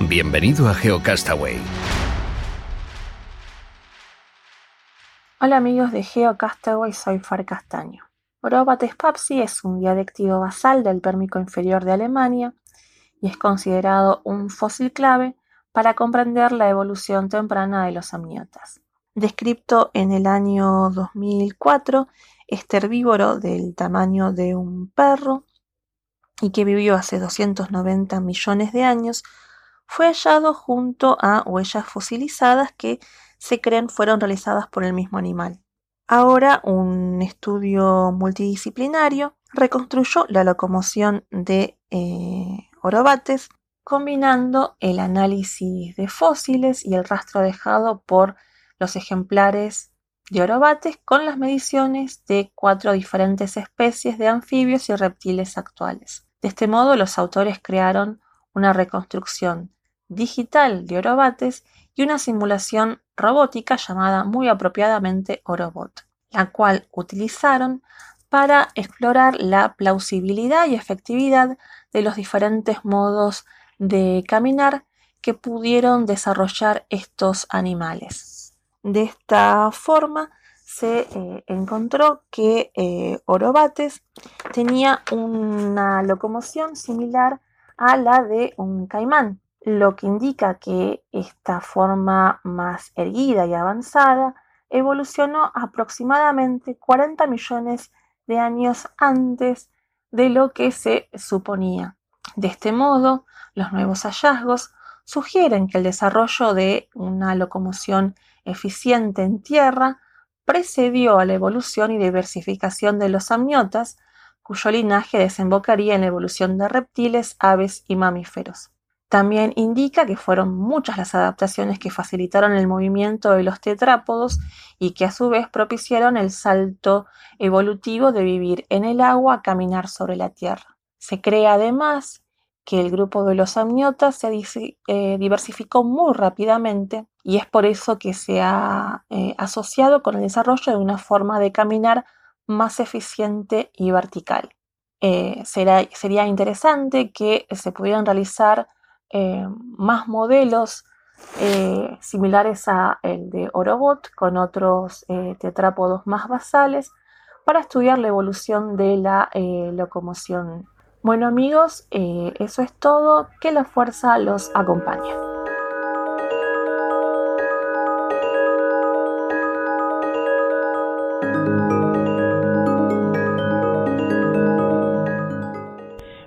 Bienvenido a GeoCastaway. Hola amigos de GeoCastaway, soy Far Castaño. Orobates papsi es un dialéctico basal del Pérmico inferior de Alemania y es considerado un fósil clave para comprender la evolución temprana de los amniotas. Descrito en el año 2004, este herbívoro del tamaño de un perro y que vivió hace 290 millones de años fue hallado junto a huellas fosilizadas que se creen fueron realizadas por el mismo animal. Ahora un estudio multidisciplinario reconstruyó la locomoción de eh, orobates combinando el análisis de fósiles y el rastro dejado por los ejemplares de orobates con las mediciones de cuatro diferentes especies de anfibios y reptiles actuales. De este modo, los autores crearon una reconstrucción digital de Orobates y una simulación robótica llamada muy apropiadamente Orobot, la cual utilizaron para explorar la plausibilidad y efectividad de los diferentes modos de caminar que pudieron desarrollar estos animales. De esta forma se eh, encontró que eh, Orobates tenía una locomoción similar a la de un caimán, lo que indica que esta forma más erguida y avanzada evolucionó aproximadamente 40 millones de años antes de lo que se suponía. De este modo, los nuevos hallazgos sugieren que el desarrollo de una locomoción eficiente en tierra precedió a la evolución y diversificación de los amniotas, cuyo linaje desembocaría en la evolución de reptiles, aves y mamíferos. También indica que fueron muchas las adaptaciones que facilitaron el movimiento de los tetrápodos y que a su vez propiciaron el salto evolutivo de vivir en el agua a caminar sobre la tierra. Se cree además que el grupo de los amniotas se eh, diversificó muy rápidamente y es por eso que se ha eh, asociado con el desarrollo de una forma de caminar más eficiente y vertical. Eh, sería interesante que se pudieran realizar eh, más modelos eh, similares a el de Orobot con otros eh, tetrápodos más basales para estudiar la evolución de la locomoción. Bueno amigos, eso es todo, que la fuerza los acompañe.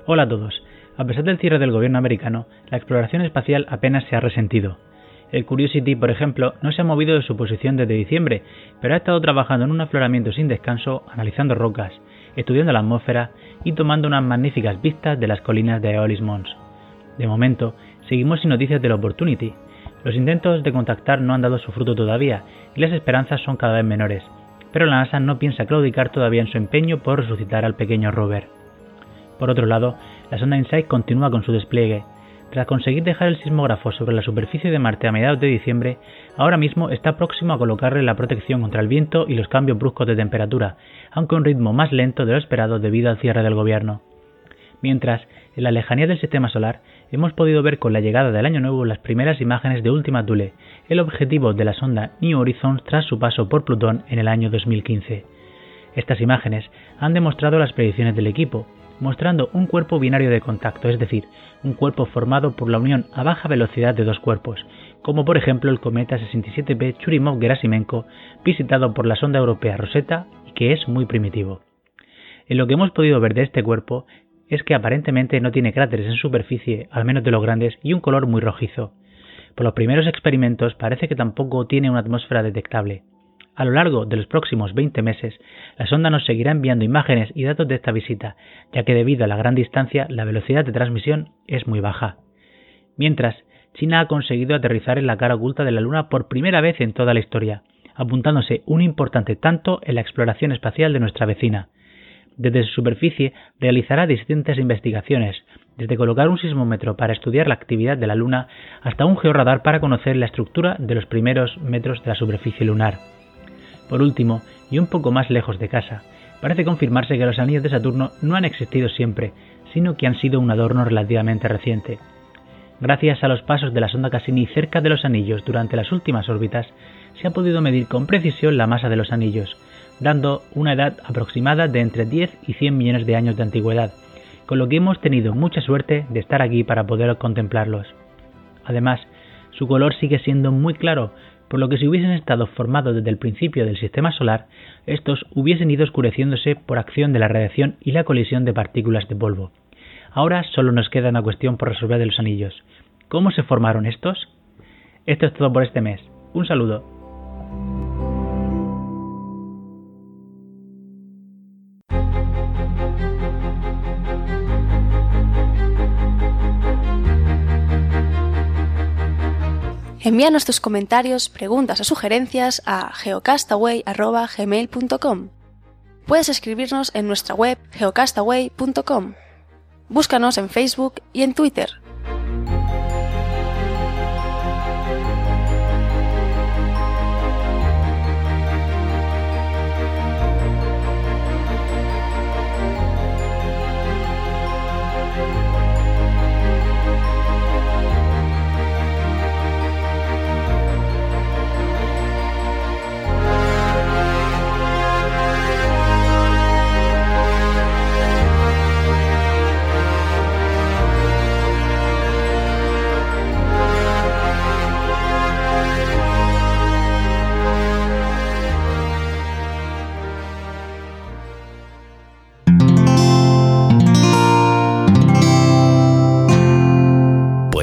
Hola a todos. A pesar del cierre del gobierno americano, la exploración espacial apenas se ha resentido. El Curiosity, por ejemplo, no se ha movido de su posición desde diciembre, pero ha estado trabajando en un afloramiento sin descanso, analizando rocas, estudiando la atmósfera y tomando unas magníficas vistas de las colinas de Eolis Mons. De momento, seguimos sin noticias del Opportunity. Los intentos de contactar no han dado su fruto todavía y las esperanzas son cada vez menores, pero la NASA no piensa claudicar todavía en su empeño por resucitar al pequeño rover. Por otro lado, la sonda InSight continúa con su despliegue. Tras conseguir dejar el sismógrafo sobre la superficie de Marte a mediados de diciembre, ahora mismo está próximo a colocarle la protección contra el viento y los cambios bruscos de temperatura, aunque a un ritmo más lento de lo esperado debido al cierre del gobierno. Mientras, en la lejanía del sistema solar, hemos podido ver con la llegada del año nuevo las primeras imágenes de Ultima Thule, el objetivo de la sonda New Horizons tras su paso por Plutón en el año 2015. Estas imágenes han demostrado las predicciones del equipo, mostrando un cuerpo binario de contacto, es decir, un cuerpo formado por la unión a baja velocidad de dos cuerpos, como por ejemplo el cometa 67P Churyumov-Gerasimenko, visitado por la sonda europea Rosetta y que es muy primitivo. En lo que hemos podido ver de este cuerpo es que aparentemente no tiene cráteres en superficie, al menos de los grandes, y un color muy rojizo. Por los primeros experimentos parece que tampoco tiene una atmósfera detectable. A lo largo de los próximos 20 meses, la sonda nos seguirá enviando imágenes y datos de esta visita, ya que debido a la gran distancia, la velocidad de transmisión es muy baja. Mientras, China ha conseguido aterrizar en la cara oculta de la Luna por primera vez en toda la historia, apuntándose un importante tanto en la exploración espacial de nuestra vecina. Desde su superficie realizará distintas investigaciones, desde colocar un sismómetro para estudiar la actividad de la Luna hasta un georradar para conocer la estructura de los primeros metros de la superficie lunar. Por último, y un poco más lejos de casa, parece confirmarse que los anillos de Saturno no han existido siempre, sino que han sido un adorno relativamente reciente. Gracias a los pasos de la sonda Cassini cerca de los anillos durante las últimas órbitas, se ha podido medir con precisión la masa de los anillos, dando una edad aproximada de entre 10 y 100 millones de años de antigüedad, con lo que hemos tenido mucha suerte de estar aquí para poder contemplarlos. Además, su color sigue siendo muy claro, por lo que si hubiesen estado formados desde el principio del sistema solar, estos hubiesen ido oscureciéndose por acción de la radiación y la colisión de partículas de polvo. Ahora solo nos queda una cuestión por resolver de los anillos. ¿Cómo se formaron estos? Esto es todo por este mes. Un saludo. Envíanos tus comentarios, preguntas o sugerencias a geocastaway.gmail.com. Puedes escribirnos en nuestra web geocastaway.com. Búscanos en Facebook y en Twitter.